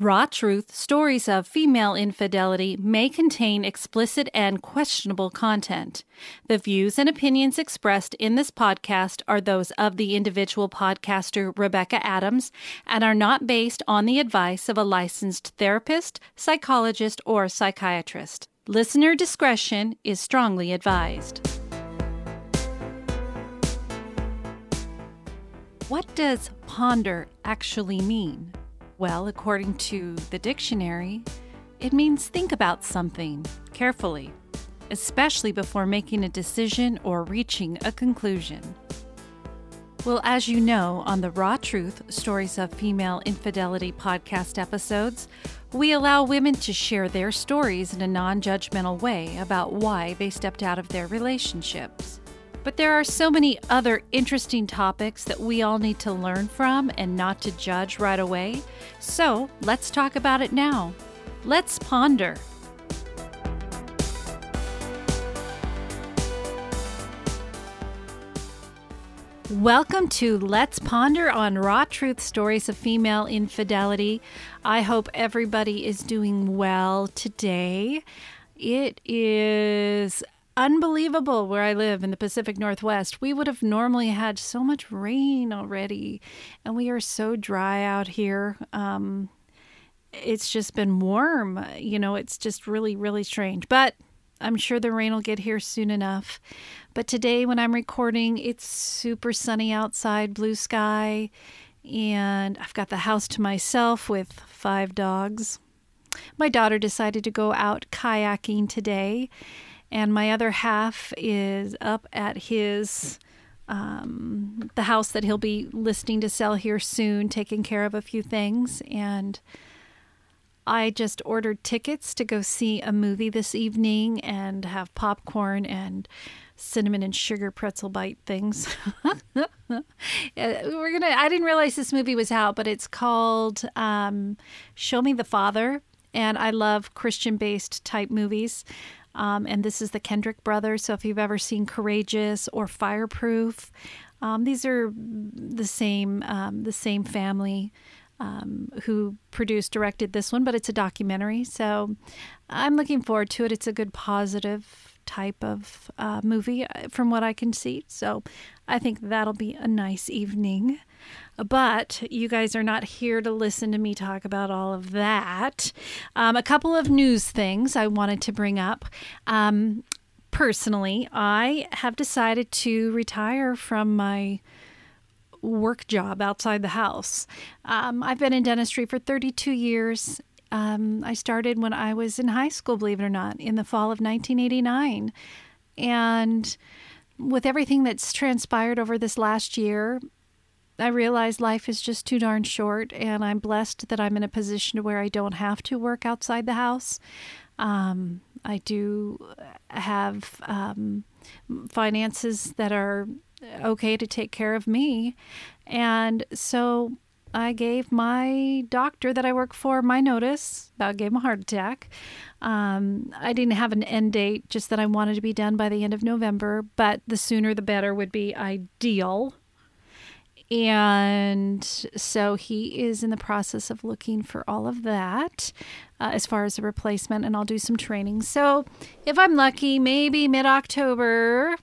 Raw Truth Stories of Female Infidelity may contain explicit and questionable content. The views and opinions expressed in this podcast are those of the individual podcaster Rebecca Adams and are not based on the advice of a licensed therapist, psychologist, or psychiatrist. Listener discretion is strongly advised. What does ponder actually mean? Well, according to the dictionary, it means think about something carefully, especially before making a decision or reaching a conclusion. Well, as you know, on the Raw Truth Stories of Female Infidelity podcast episodes, we allow women to share their stories in a non judgmental way about why they stepped out of their relationships. But there are so many other interesting topics that we all need to learn from and not to judge right away. So let's talk about it now. Let's ponder. Welcome to Let's Ponder on Raw Truth Stories of Female Infidelity. I hope everybody is doing well today. It is unbelievable where I live in the Pacific Northwest. We would have normally had so much rain already, and we are so dry out here. Um, it's just been warm. You know, it's just really, really strange. But I'm sure the rain will get here soon enough. But today, when I'm recording, it's super sunny outside, blue sky, and I've got the house to myself with five dogs. My daughter decided to go out kayaking today and my other half is up at his um, the house that he'll be listing to sell here soon, taking care of a few things. And I just ordered tickets to go see a movie this evening and have popcorn and cinnamon and sugar pretzel bite things. We're gonna. I didn't realize this movie was out, but it's called um, "Show Me the Father," and I love Christian-based type movies. Um, and this is the Kendrick brothers. So if you've ever seen Courageous or Fireproof, um, these are the same um, the same family um, who produced directed this one, but it's a documentary. So I'm looking forward to it. It's a good positive type of uh, movie uh, from what I can see. So I think that'll be a nice evening. But you guys are not here to listen to me talk about all of that. Um, a couple of news things I wanted to bring up. Um, personally, I have decided to retire from my work job outside the house. Um, I've been in dentistry for 32 years. Um, I started when I was in high school, believe it or not, in the fall of 1989. And with everything that's transpired over this last year, I realize life is just too darn short, and I'm blessed that I'm in a position where I don't have to work outside the house. Um, I do have um, finances that are okay to take care of me. And so I gave my doctor that I work for my notice about gave him a heart attack. Um, I didn't have an end date, just that I wanted to be done by the end of November, but the sooner the better would be ideal. And so he is in the process of looking for all of that uh, as far as a replacement, and I'll do some training. So if I'm lucky, maybe mid October,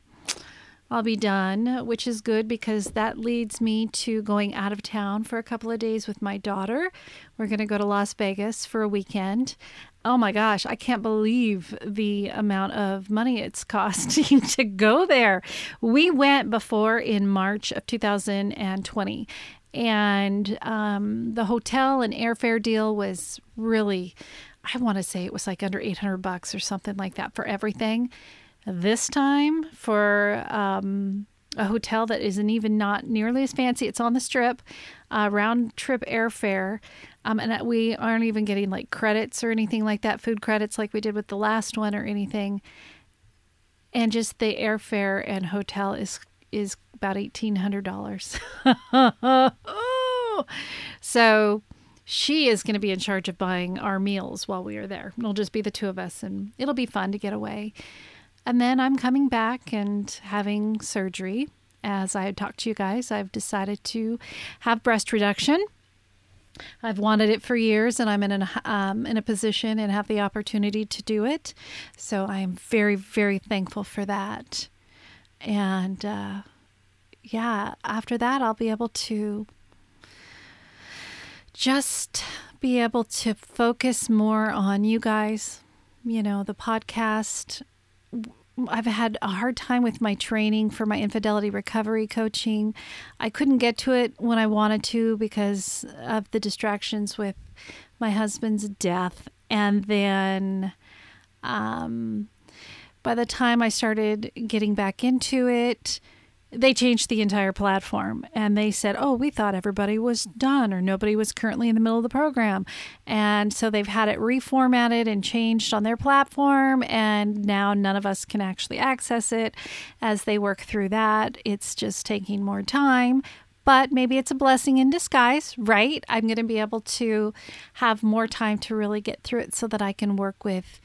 I'll be done, which is good because that leads me to going out of town for a couple of days with my daughter. We're going to go to Las Vegas for a weekend. Oh my gosh, I can't believe the amount of money it's costing to go there. We went before in March of 2020, and um, the hotel and airfare deal was really, I want to say it was like under 800 bucks or something like that for everything. This time for um, a hotel that isn't even not nearly as fancy. It's on the strip, uh, round trip airfare. Um, and we aren't even getting like credits or anything like that, food credits like we did with the last one or anything. And just the airfare and hotel is is about eighteen hundred dollars. so she is going to be in charge of buying our meals while we are there. It'll just be the two of us, and it'll be fun to get away. And then I'm coming back and having surgery. As I talked to you guys, I've decided to have breast reduction I've wanted it for years, and I'm in a um, in a position and have the opportunity to do it. So I am very, very thankful for that. And uh, yeah, after that, I'll be able to just be able to focus more on you guys. You know, the podcast. I've had a hard time with my training for my infidelity recovery coaching. I couldn't get to it when I wanted to because of the distractions with my husband's death. And then um, by the time I started getting back into it, they changed the entire platform and they said, Oh, we thought everybody was done or nobody was currently in the middle of the program. And so they've had it reformatted and changed on their platform. And now none of us can actually access it as they work through that. It's just taking more time. But maybe it's a blessing in disguise, right? I'm going to be able to have more time to really get through it so that I can work with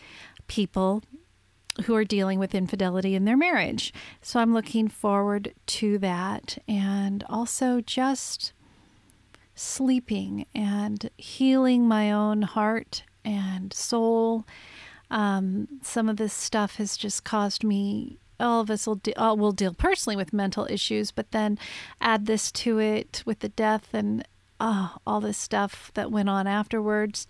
people who are dealing with infidelity in their marriage. So I'm looking forward to that and also just sleeping and healing my own heart and soul. Um, some of this stuff has just caused me. All of us will, de- all will deal personally with mental issues, but then add this to it with the death and oh, all this stuff that went on afterwards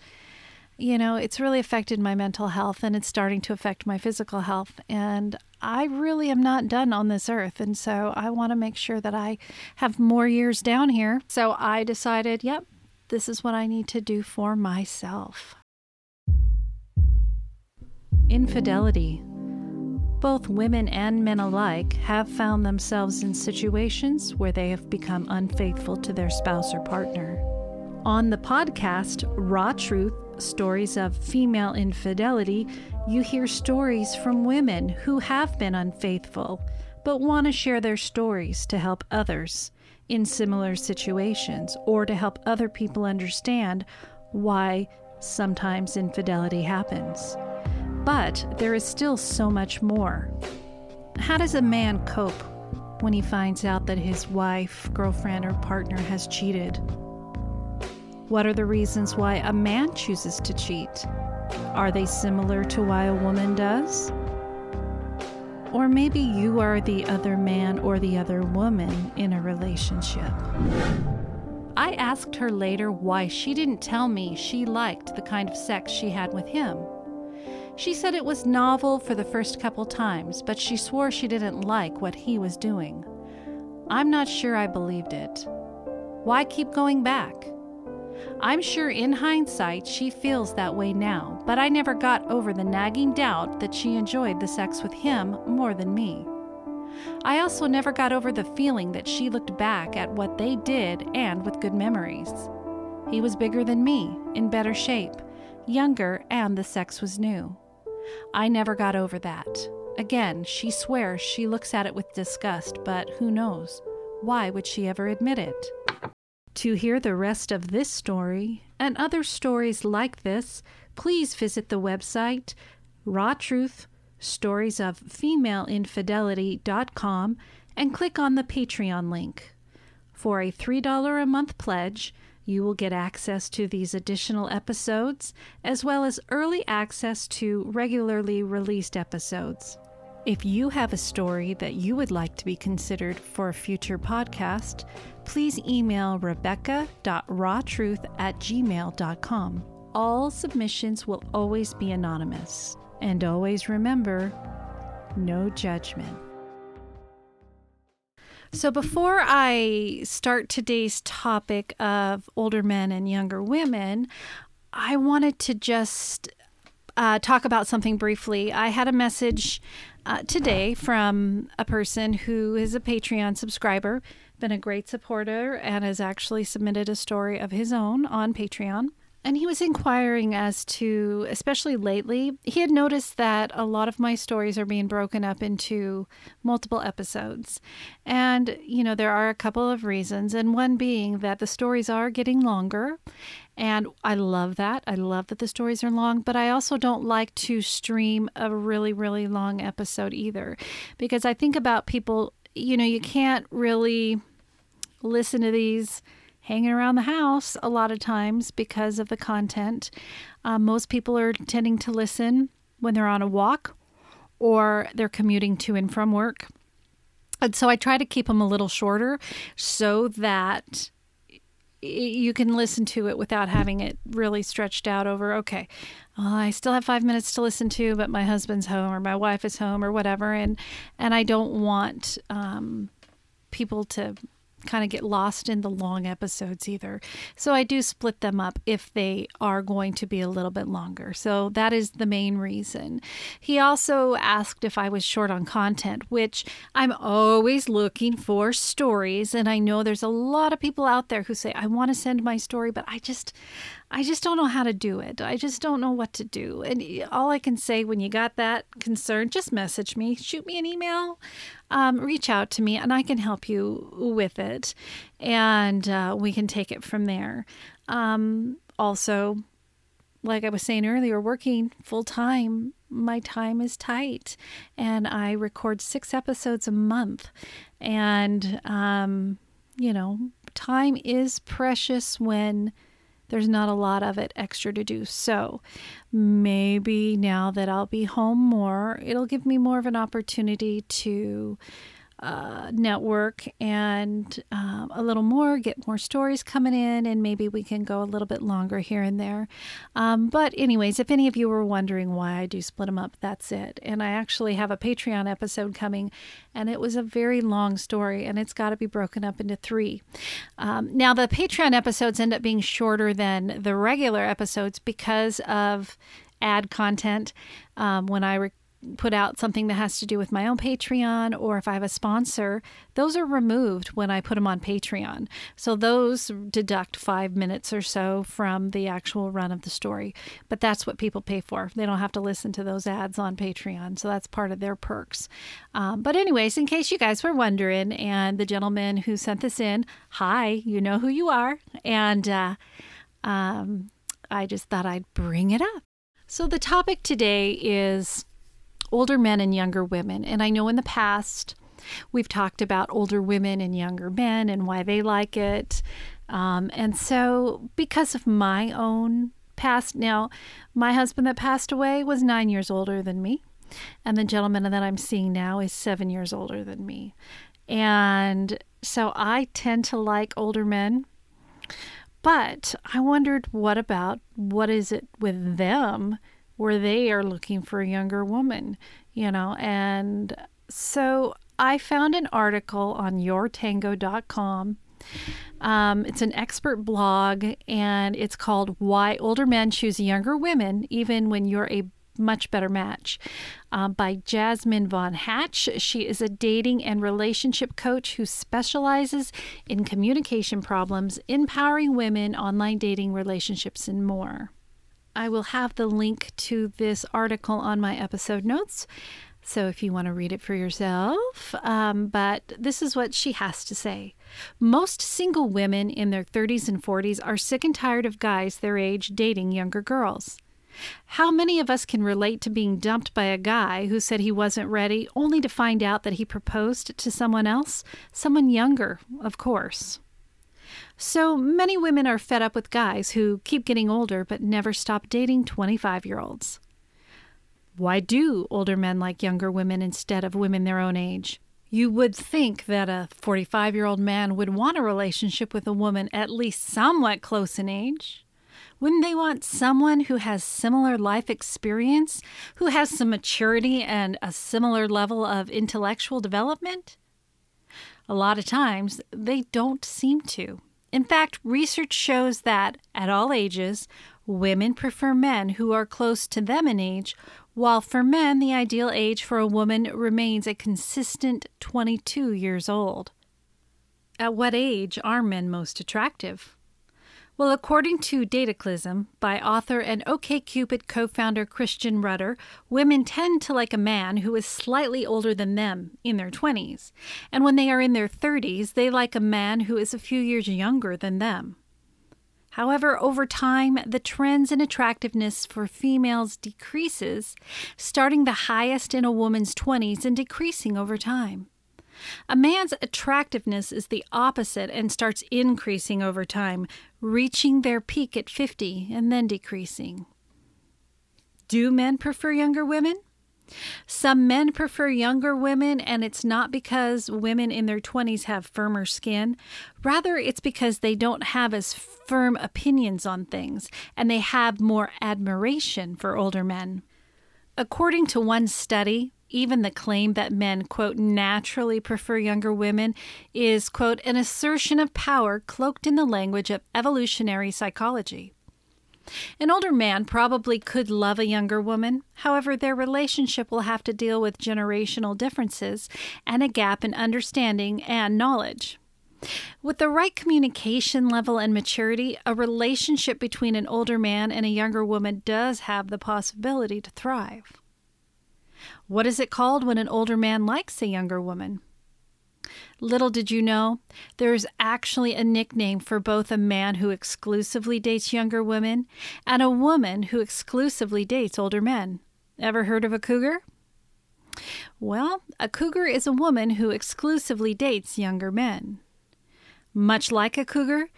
you know, it's really affected my mental health and it's starting to affect my physical health. And I really am not done on this earth. And so I want to make sure that I have more years down here. So I decided, yep, this is what I need to do for myself. Infidelity. Both women and men alike have found themselves in situations where they have become unfaithful to their spouse or partner. On the podcast, Raw Truth Stories of Female Infidelity, you hear stories from women who have been unfaithful but want to share their stories to help others in similar situations or to help other people understand why sometimes infidelity happens. But there is still so much more. How does a man cope when he finds out that his wife, girlfriend, or partner has cheated? What are the reasons why a man chooses to cheat? Are they similar to why a woman does? Or maybe you are the other man or the other woman in a relationship. I asked her later why she didn't tell me she liked the kind of sex she had with him. She said it was novel for the first couple times, but she swore she didn't like what he was doing. I'm not sure I believed it. Why keep going back? I'm sure in hindsight she feels that way now, but I never got over the nagging doubt that she enjoyed the sex with him more than me. I also never got over the feeling that she looked back at what they did and with good memories. He was bigger than me, in better shape, younger, and the sex was new. I never got over that. Again, she swears she looks at it with disgust, but who knows? Why would she ever admit it? To hear the rest of this story and other stories like this, please visit the website Raw Truth Stories of Female Infidelity.com and click on the Patreon link. For a $3 a month pledge, you will get access to these additional episodes as well as early access to regularly released episodes. If you have a story that you would like to be considered for a future podcast, please email rebecca.rawtruth at gmail.com. All submissions will always be anonymous. And always remember no judgment. So, before I start today's topic of older men and younger women, I wanted to just uh, talk about something briefly. I had a message uh, today from a person who is a Patreon subscriber, been a great supporter, and has actually submitted a story of his own on Patreon. And he was inquiring as to, especially lately, he had noticed that a lot of my stories are being broken up into multiple episodes. And, you know, there are a couple of reasons, and one being that the stories are getting longer. And I love that. I love that the stories are long, but I also don't like to stream a really, really long episode either. Because I think about people, you know, you can't really listen to these hanging around the house a lot of times because of the content. Uh, most people are tending to listen when they're on a walk or they're commuting to and from work. And so I try to keep them a little shorter so that you can listen to it without having it really stretched out over okay well, i still have five minutes to listen to but my husband's home or my wife is home or whatever and and i don't want um, people to kind of get lost in the long episodes either. So I do split them up if they are going to be a little bit longer. So that is the main reason. He also asked if I was short on content, which I'm always looking for stories and I know there's a lot of people out there who say I want to send my story, but I just I just don't know how to do it. I just don't know what to do. And all I can say when you got that concern, just message me, shoot me an email, um, reach out to me, and I can help you with it. And uh, we can take it from there. Um, also, like I was saying earlier, working full time, my time is tight, and I record six episodes a month. And, um, you know, time is precious when there's not a lot of it extra to do. So maybe now that I'll be home more, it'll give me more of an opportunity to uh, network and um, a little more, get more stories coming in, and maybe we can go a little bit longer here and there. Um, but, anyways, if any of you were wondering why I do split them up, that's it. And I actually have a Patreon episode coming, and it was a very long story, and it's got to be broken up into three. Um, now, the Patreon episodes end up being shorter than the regular episodes because of ad content. Um, when I put out something that has to do with my own Patreon or if I have a sponsor, those are removed when I put them on Patreon. So those deduct five minutes or so from the actual run of the story. But that's what people pay for. They don't have to listen to those ads on Patreon. So that's part of their perks. Um, but, anyways, in case you guys were wondering, and the gentleman who sent this in, hi, you know who you are. And uh, um, I just thought I'd bring it up. So the topic today is older men and younger women. And I know in the past we've talked about older women and younger men and why they like it. Um, and so, because of my own past, now, my husband that passed away was nine years older than me. And the gentleman that I'm seeing now is seven years older than me. And so I tend to like older men. But I wondered what about what is it with them where they are looking for a younger woman, you know. And so I found an article on yourtango.com. Um, it's an expert blog and it's called Why Older Men Choose Younger Women Even When You're a much better match uh, by Jasmine Von Hatch. She is a dating and relationship coach who specializes in communication problems, empowering women, online dating, relationships, and more. I will have the link to this article on my episode notes. So if you want to read it for yourself, um, but this is what she has to say. Most single women in their 30s and 40s are sick and tired of guys their age dating younger girls. How many of us can relate to being dumped by a guy who said he wasn't ready, only to find out that he proposed to someone else? Someone younger, of course. So many women are fed up with guys who keep getting older but never stop dating 25 year olds. Why do older men like younger women instead of women their own age? You would think that a 45 year old man would want a relationship with a woman at least somewhat close in age. Wouldn't they want someone who has similar life experience, who has some maturity and a similar level of intellectual development? A lot of times, they don't seem to. In fact, research shows that at all ages, women prefer men who are close to them in age, while for men, the ideal age for a woman remains a consistent 22 years old. At what age are men most attractive? Well, according to Dataclysm by author and OKCupid co founder Christian Rudder, women tend to like a man who is slightly older than them in their 20s. And when they are in their 30s, they like a man who is a few years younger than them. However, over time, the trends in attractiveness for females decreases, starting the highest in a woman's 20s and decreasing over time. A man's attractiveness is the opposite and starts increasing over time, reaching their peak at 50 and then decreasing. Do men prefer younger women? Some men prefer younger women, and it's not because women in their 20s have firmer skin. Rather, it's because they don't have as firm opinions on things and they have more admiration for older men. According to one study, even the claim that men, quote, naturally prefer younger women is, quote, an assertion of power cloaked in the language of evolutionary psychology. An older man probably could love a younger woman. However, their relationship will have to deal with generational differences and a gap in understanding and knowledge. With the right communication level and maturity, a relationship between an older man and a younger woman does have the possibility to thrive. What is it called when an older man likes a younger woman? Little did you know, there is actually a nickname for both a man who exclusively dates younger women and a woman who exclusively dates older men. Ever heard of a cougar? Well, a cougar is a woman who exclusively dates younger men. Much like a cougar,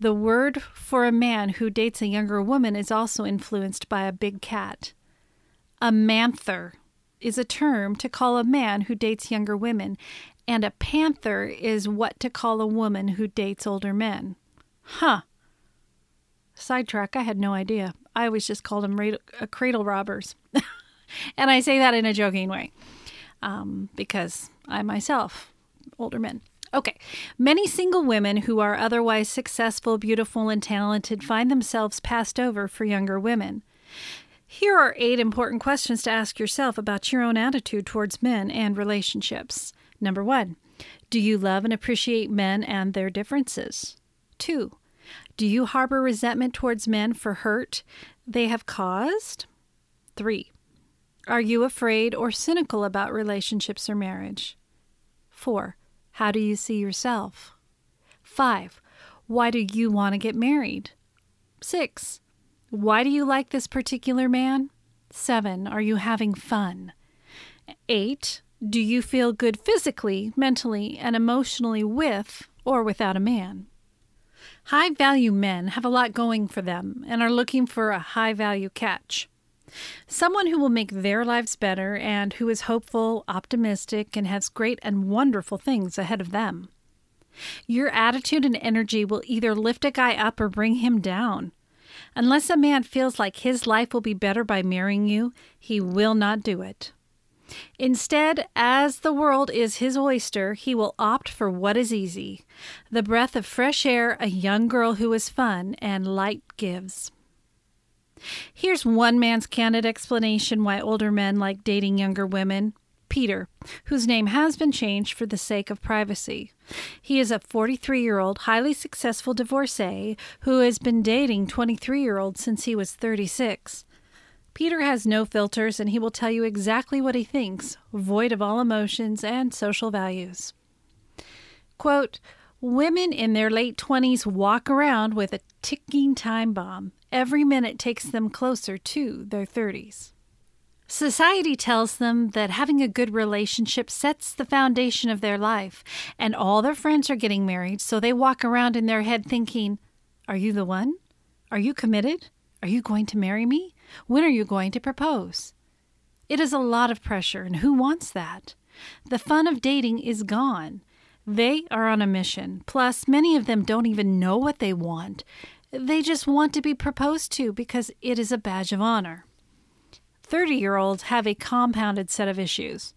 the word for a man who dates a younger woman is also influenced by a big cat. A manther is a term to call a man who dates younger women, and a panther is what to call a woman who dates older men. Huh. Sidetrack, I had no idea. I always just called them ra- uh, cradle robbers. and I say that in a joking way um, because I myself, older men. Okay. Many single women who are otherwise successful, beautiful, and talented find themselves passed over for younger women. Here are eight important questions to ask yourself about your own attitude towards men and relationships. Number one, do you love and appreciate men and their differences? Two, do you harbor resentment towards men for hurt they have caused? Three, are you afraid or cynical about relationships or marriage? Four, how do you see yourself? Five, why do you want to get married? Six, why do you like this particular man? Seven, are you having fun? Eight, do you feel good physically, mentally, and emotionally with or without a man? High value men have a lot going for them and are looking for a high value catch. Someone who will make their lives better and who is hopeful, optimistic, and has great and wonderful things ahead of them. Your attitude and energy will either lift a guy up or bring him down. Unless a man feels like his life will be better by marrying you, he will not do it. Instead, as the world is his oyster, he will opt for what is easy the breath of fresh air a young girl who is fun and light gives. Here's one man's candid explanation why older men like dating younger women. Peter, whose name has been changed for the sake of privacy. He is a 43 year old, highly successful divorcee who has been dating 23 year olds since he was 36. Peter has no filters and he will tell you exactly what he thinks, void of all emotions and social values. Quote, Women in their late 20s walk around with a ticking time bomb. Every minute takes them closer to their 30s. Society tells them that having a good relationship sets the foundation of their life, and all their friends are getting married, so they walk around in their head thinking, Are you the one? Are you committed? Are you going to marry me? When are you going to propose? It is a lot of pressure, and who wants that? The fun of dating is gone. They are on a mission. Plus, many of them don't even know what they want. They just want to be proposed to because it is a badge of honor. 30 year olds have a compounded set of issues.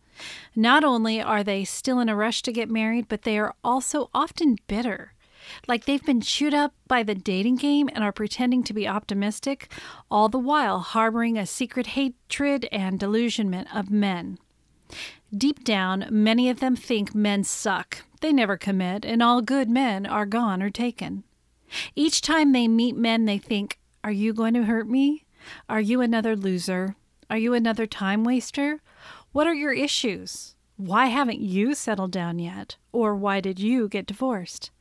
Not only are they still in a rush to get married, but they are also often bitter like they've been chewed up by the dating game and are pretending to be optimistic, all the while harboring a secret hatred and delusionment of men. Deep down, many of them think men suck. They never commit, and all good men are gone or taken. Each time they meet men, they think, Are you going to hurt me? Are you another loser? Are you another time waster? What are your issues? Why haven't you settled down yet? Or why did you get divorced?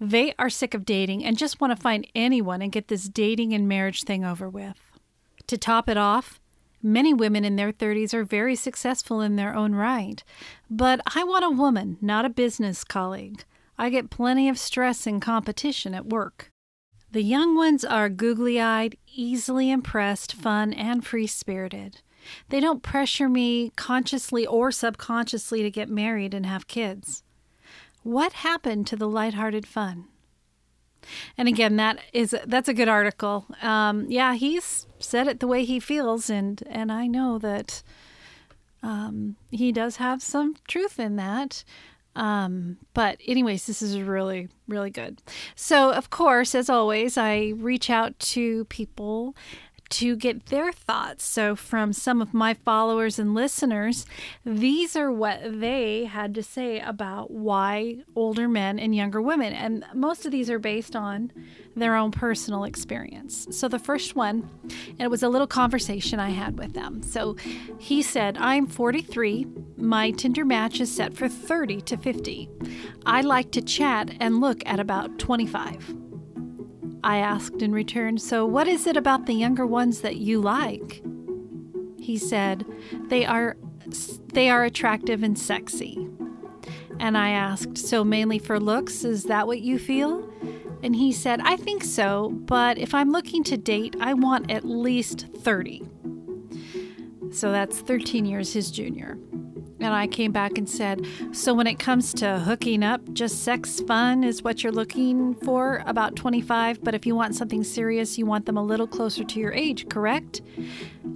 They are sick of dating and just want to find anyone and get this dating and marriage thing over with. To top it off, Many women in their 30s are very successful in their own right. But I want a woman, not a business colleague. I get plenty of stress and competition at work. The young ones are googly eyed, easily impressed, fun, and free spirited. They don't pressure me consciously or subconsciously to get married and have kids. What happened to the lighthearted fun? And again, that is that's a good article. Um, yeah, he's said it the way he feels, and and I know that um, he does have some truth in that. Um, but, anyways, this is really, really good. So, of course, as always, I reach out to people to get their thoughts. So, from some of my followers and listeners, these are what they had to say about why older men and younger women. And most of these are based on their own personal experience. So, the first one, and it was a little conversation I had with them. So, he said, I'm 43. My Tinder match is set for 30 to 50. I like to chat and look at about 25. I asked in return, So what is it about the younger ones that you like? He said, They are they are attractive and sexy. And I asked, So mainly for looks, is that what you feel? And he said, I think so, but if I'm looking to date, I want at least 30. So that's 13 years his junior. And I came back and said, So when it comes to hooking up, just sex fun is what you're looking for, about 25. But if you want something serious, you want them a little closer to your age, correct?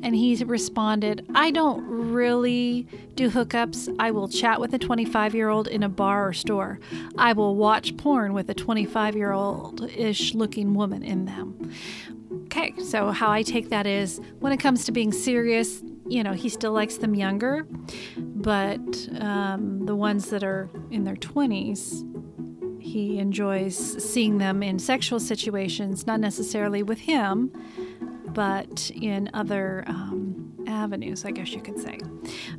And he responded, I don't really do hookups. I will chat with a 25 year old in a bar or store. I will watch porn with a 25 year old ish looking woman in them. Okay, so how I take that is when it comes to being serious, you know, he still likes them younger, but um, the ones that are in their 20s, he enjoys seeing them in sexual situations, not necessarily with him, but in other um, avenues, I guess you could say.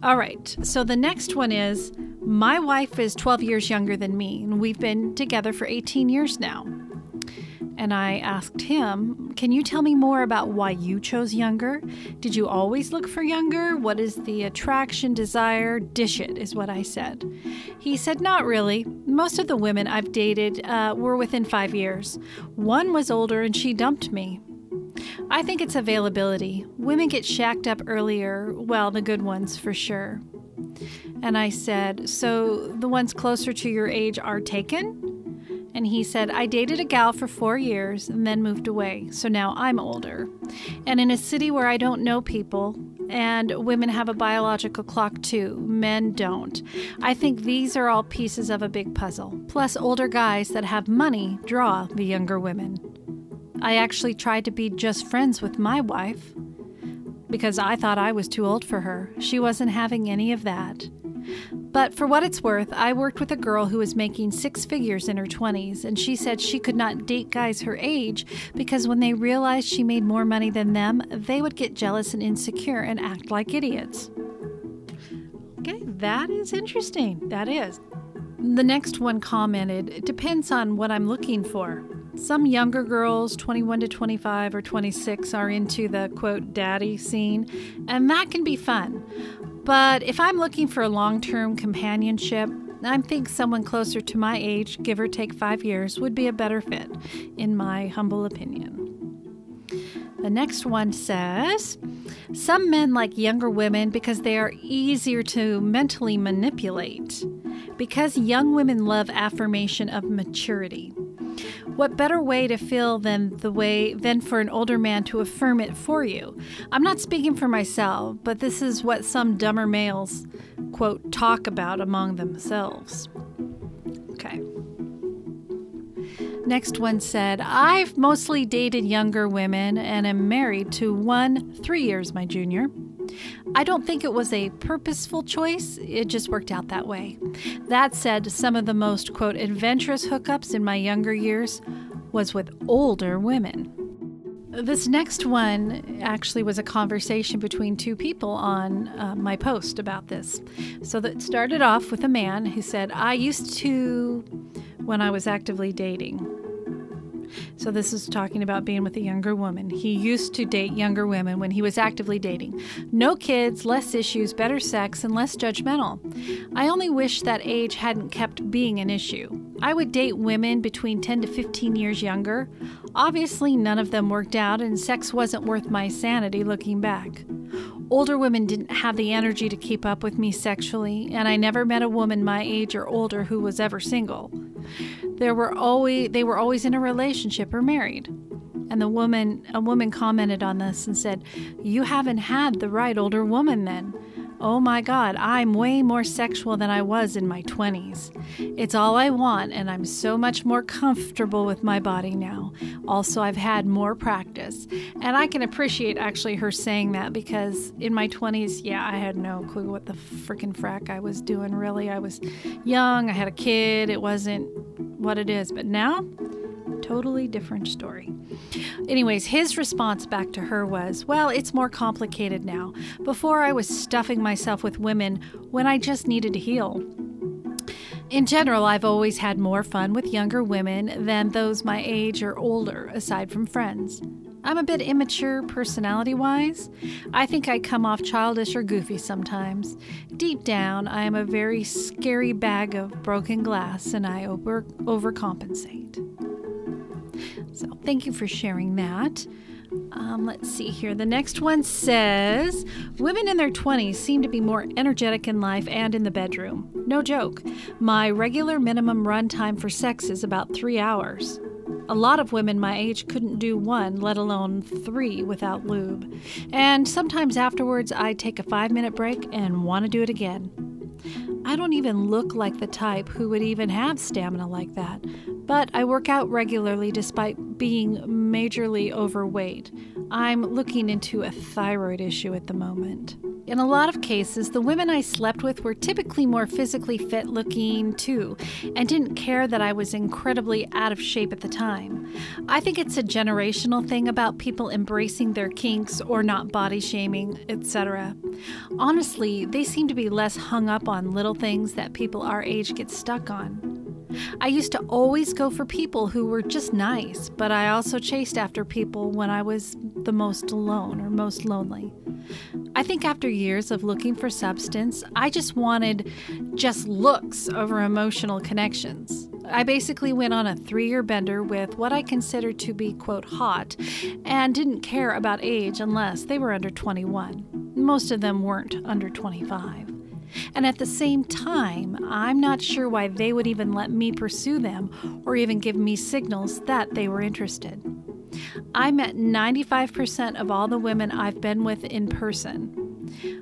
All right, so the next one is my wife is 12 years younger than me, and we've been together for 18 years now and I asked him, Can you tell me more about why you chose younger? Did you always look for younger? What is the attraction, desire? Dish it, is what I said. He said, Not really. Most of the women I've dated uh, were within five years. One was older and she dumped me. I think it's availability. Women get shacked up earlier, well, the good ones for sure. And I said, So the ones closer to your age are taken? And he said, I dated a gal for four years and then moved away, so now I'm older. And in a city where I don't know people, and women have a biological clock too, men don't. I think these are all pieces of a big puzzle. Plus, older guys that have money draw the younger women. I actually tried to be just friends with my wife because I thought I was too old for her. She wasn't having any of that. But for what it's worth, I worked with a girl who was making six figures in her 20s, and she said she could not date guys her age because when they realized she made more money than them, they would get jealous and insecure and act like idiots. Okay, that is interesting. That is. The next one commented, It depends on what I'm looking for. Some younger girls, 21 to 25 or 26, are into the quote daddy scene, and that can be fun. But if I'm looking for a long term companionship, I think someone closer to my age, give or take five years, would be a better fit, in my humble opinion. The next one says Some men like younger women because they are easier to mentally manipulate. Because young women love affirmation of maturity. What better way to feel than the way than for an older man to affirm it for you? I'm not speaking for myself, but this is what some dumber males quote talk about among themselves. Okay. Next one said, I've mostly dated younger women and am married to one three years my junior. I don't think it was a purposeful choice, it just worked out that way. That said, some of the most, quote, adventurous hookups in my younger years was with older women. This next one actually was a conversation between two people on uh, my post about this. So that started off with a man who said, I used to when I was actively dating. So, this is talking about being with a younger woman. He used to date younger women when he was actively dating. No kids, less issues, better sex, and less judgmental. I only wish that age hadn't kept being an issue. I would date women between 10 to 15 years younger. Obviously, none of them worked out, and sex wasn't worth my sanity looking back. Older women didn't have the energy to keep up with me sexually, and I never met a woman my age or older who was ever single. There were always they were always in a relationship or married. And the woman a woman commented on this and said, "You haven't had the right older woman then." Oh my God, I'm way more sexual than I was in my 20s. It's all I want, and I'm so much more comfortable with my body now. Also, I've had more practice. And I can appreciate actually her saying that because in my 20s, yeah, I had no clue what the freaking frack I was doing, really. I was young, I had a kid, it wasn't what it is. But now, totally different story. Anyways, his response back to her was, Well, it's more complicated now. Before I was stuffing myself with women when I just needed to heal. In general, I've always had more fun with younger women than those my age or older, aside from friends. I'm a bit immature personality wise. I think I come off childish or goofy sometimes. Deep down, I am a very scary bag of broken glass and I over- overcompensate. So thank you for sharing that. Um, let's see here. The next one says Women in their 20s seem to be more energetic in life and in the bedroom. No joke. My regular minimum run time for sex is about three hours. A lot of women my age couldn't do one, let alone three, without lube. And sometimes afterwards, I take a five minute break and want to do it again. I don't even look like the type who would even have stamina like that, but I work out regularly despite being majorly overweight. I'm looking into a thyroid issue at the moment. In a lot of cases, the women I slept with were typically more physically fit looking too, and didn't care that I was incredibly out of shape at the time. I think it's a generational thing about people embracing their kinks or not body shaming, etc. Honestly, they seem to be less hung up on little things that people our age get stuck on. I used to always go for people who were just nice, but I also chased after people when I was the most alone or most lonely. I think after years of looking for substance, I just wanted just looks over emotional connections. I basically went on a three year bender with what I considered to be, quote, hot, and didn't care about age unless they were under 21. Most of them weren't under 25. And at the same time, I'm not sure why they would even let me pursue them or even give me signals that they were interested. I met 95% of all the women I've been with in person.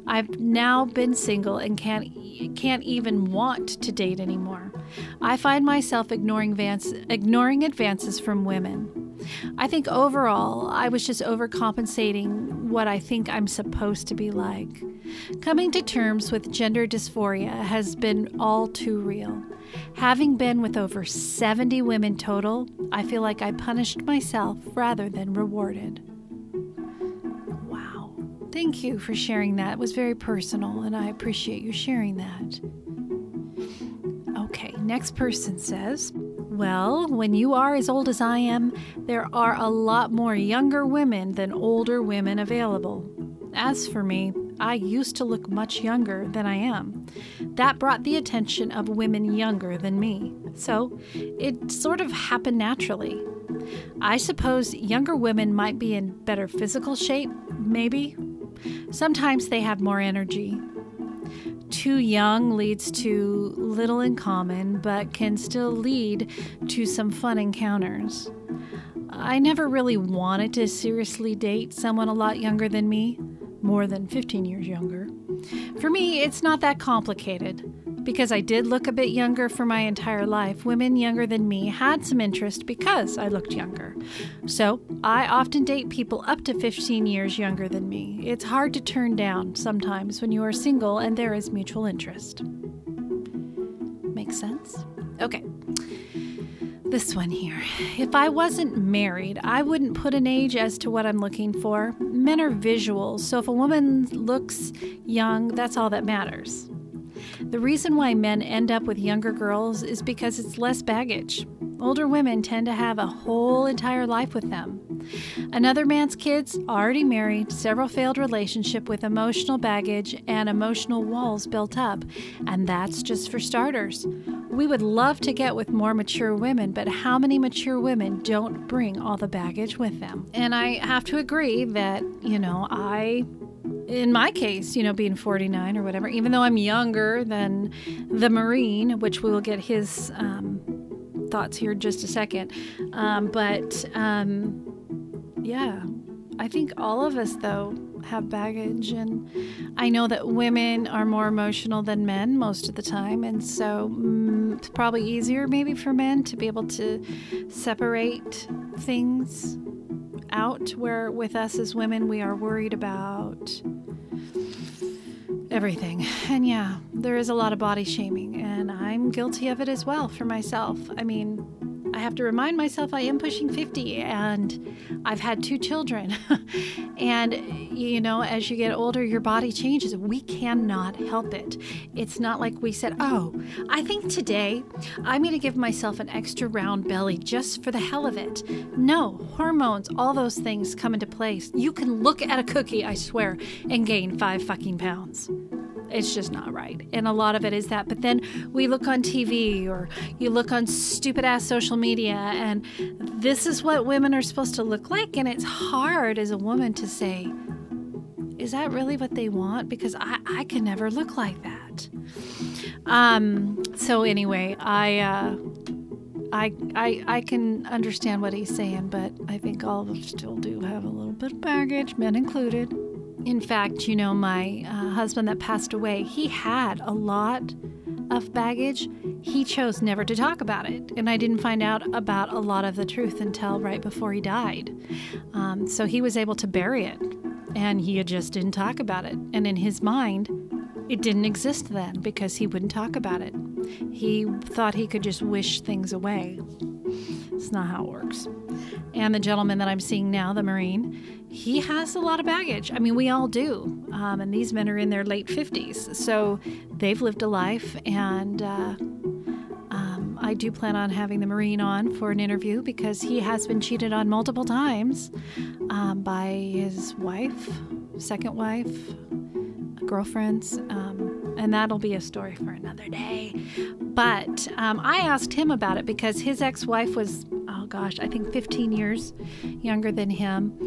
I've now been single and can't can't even want to date anymore. I find myself ignoring advance, ignoring advances from women. I think overall, I was just overcompensating what I think I'm supposed to be like. Coming to terms with gender dysphoria has been all too real. Having been with over 70 women total, I feel like I punished myself rather than rewarded. Wow. Thank you for sharing that. It was very personal, and I appreciate you sharing that. Okay, next person says, well, when you are as old as I am, there are a lot more younger women than older women available. As for me, I used to look much younger than I am. That brought the attention of women younger than me. So it sort of happened naturally. I suppose younger women might be in better physical shape, maybe. Sometimes they have more energy. Too young leads to little in common, but can still lead to some fun encounters. I never really wanted to seriously date someone a lot younger than me more than 15 years younger. For me, it's not that complicated. Because I did look a bit younger for my entire life, women younger than me had some interest because I looked younger. So I often date people up to 15 years younger than me. It's hard to turn down sometimes when you are single and there is mutual interest. Makes sense? Okay. This one here. If I wasn't married, I wouldn't put an age as to what I'm looking for. Men are visuals, so if a woman looks young, that's all that matters. The reason why men end up with younger girls is because it's less baggage. Older women tend to have a whole entire life with them. Another man's kids, already married, several failed relationship with emotional baggage and emotional walls built up, and that's just for starters. We would love to get with more mature women, but how many mature women don't bring all the baggage with them? And I have to agree that, you know, I in my case, you know, being 49 or whatever, even though I'm younger than the Marine, which we will get his um, thoughts here in just a second. Um, but um, yeah, I think all of us, though, have baggage. And I know that women are more emotional than men most of the time. And so mm, it's probably easier, maybe, for men to be able to separate things out, where with us as women, we are worried about everything. And yeah, there is a lot of body shaming, and I'm guilty of it as well for myself. I mean, I have to remind myself I am pushing 50 and I've had two children. and, you know, as you get older, your body changes. We cannot help it. It's not like we said, oh, I think today I'm going to give myself an extra round belly just for the hell of it. No, hormones, all those things come into place. You can look at a cookie, I swear, and gain five fucking pounds it's just not right. And a lot of it is that. But then we look on TV or you look on stupid ass social media, and this is what women are supposed to look like. And it's hard as a woman to say, is that really what they want? Because I, I can never look like that. Um, so anyway, I, uh, I, I, I can understand what he's saying, but I think all of us still do have a little bit of baggage, men included. In fact, you know, my uh, husband that passed away, he had a lot of baggage. He chose never to talk about it. And I didn't find out about a lot of the truth until right before he died. Um, so he was able to bury it. And he just didn't talk about it. And in his mind, it didn't exist then because he wouldn't talk about it. He thought he could just wish things away. It's not how it works. And the gentleman that I'm seeing now, the Marine, he has a lot of baggage. I mean, we all do. Um, and these men are in their late 50s. So they've lived a life. And uh, um, I do plan on having the Marine on for an interview because he has been cheated on multiple times um, by his wife, second wife, girlfriends. And that'll be a story for another day. But um, I asked him about it because his ex wife was, oh gosh, I think 15 years younger than him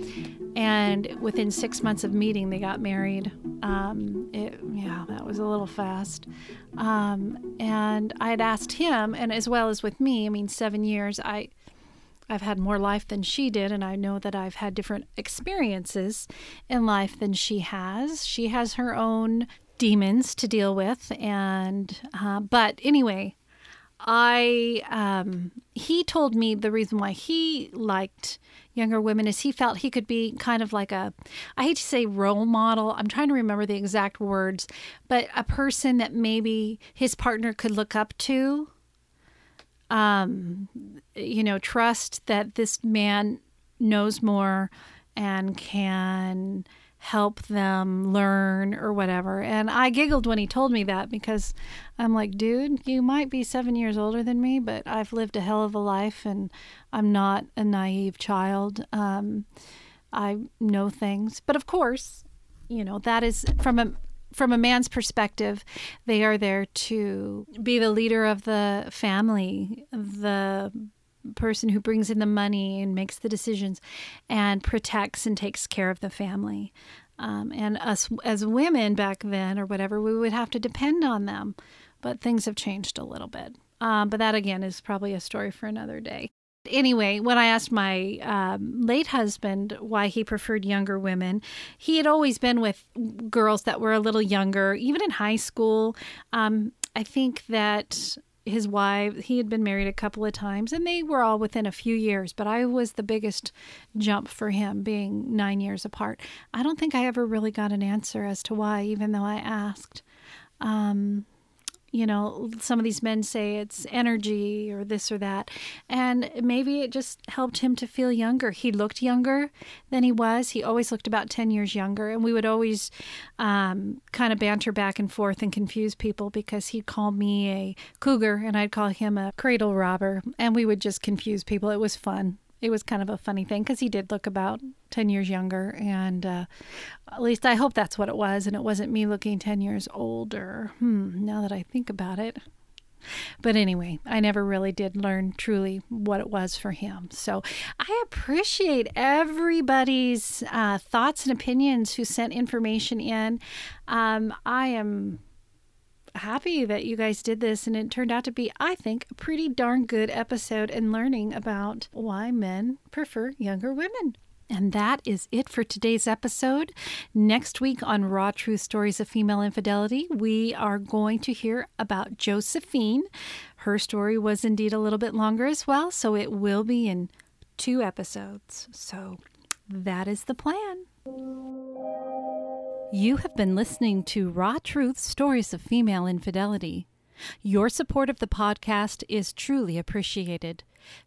and within six months of meeting, they got married. Um, it, yeah, that was a little fast. Um, and I had asked him, and as well as with me, I mean, seven years, I, I've had more life than she did, and I know that I've had different experiences in life than she has. She has her own demons to deal with, and uh, but anyway, I um, he told me the reason why he liked younger women is he felt he could be kind of like a I hate to say role model. I'm trying to remember the exact words, but a person that maybe his partner could look up to. Um, you know, trust that this man knows more and can help them learn or whatever. And I giggled when he told me that because I'm like, dude, you might be seven years older than me, but I've lived a hell of a life and I'm not a naive child. Um, I know things. But of course, you know, that is from a from a man's perspective, they are there to be the leader of the family, the person who brings in the money and makes the decisions and protects and takes care of the family. Um, and us as women back then or whatever, we would have to depend on them. But things have changed a little bit. Um, but that again is probably a story for another day. Anyway, when I asked my um, late husband why he preferred younger women, he had always been with girls that were a little younger, even in high school. Um, I think that his wife he had been married a couple of times and they were all within a few years but i was the biggest jump for him being nine years apart. I don't think i ever really got an answer as to why even though i asked. Um, you know, some of these men say it's energy or this or that. And maybe it just helped him to feel younger. He looked younger than he was. He always looked about 10 years younger. And we would always um, kind of banter back and forth and confuse people because he'd call me a cougar and I'd call him a cradle robber. And we would just confuse people. It was fun it was kind of a funny thing because he did look about 10 years younger. And uh, at least I hope that's what it was. And it wasn't me looking 10 years older. Hmm, now that I think about it. But anyway, I never really did learn truly what it was for him. So I appreciate everybody's uh, thoughts and opinions who sent information in. Um, I am happy that you guys did this and it turned out to be, I think, a pretty darn good episode and learning about why men prefer younger women. And that is it for today's episode. Next week on Raw Truth Stories of Female Infidelity, we are going to hear about Josephine. Her story was indeed a little bit longer as well, so it will be in two episodes. So that is the plan. You have been listening to Raw Truth Stories of Female Infidelity. Your support of the podcast is truly appreciated.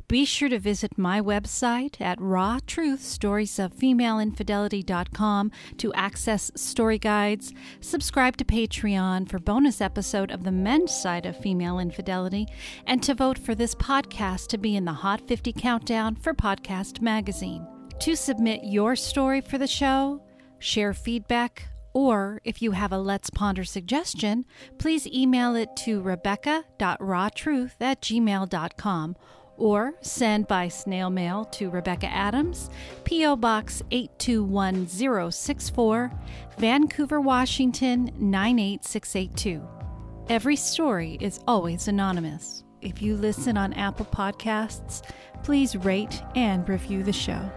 Be sure to visit my website at rawtruthstoriesoffemaleinfidelity.com to access story guides, subscribe to Patreon for bonus episode of the men's side of female infidelity, and to vote for this podcast to be in the Hot 50 countdown for Podcast Magazine. To submit your story for the show, share feedback, or if you have a Let's Ponder suggestion, please email it to rebecca.rawtruth at gmail.com or send by snail mail to Rebecca Adams, P.O. Box 821064, Vancouver, Washington 98682. Every story is always anonymous. If you listen on Apple Podcasts, please rate and review the show.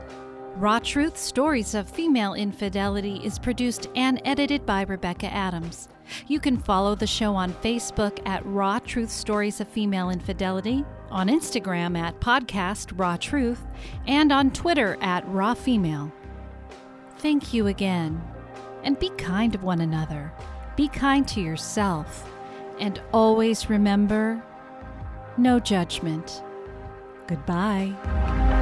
Raw Truth Stories of Female Infidelity is produced and edited by Rebecca Adams. You can follow the show on Facebook at Raw Truth Stories of Female Infidelity, on Instagram at Podcast Raw Truth, and on Twitter at Raw Female. Thank you again. And be kind to one another. Be kind to yourself. And always remember no judgment. Goodbye.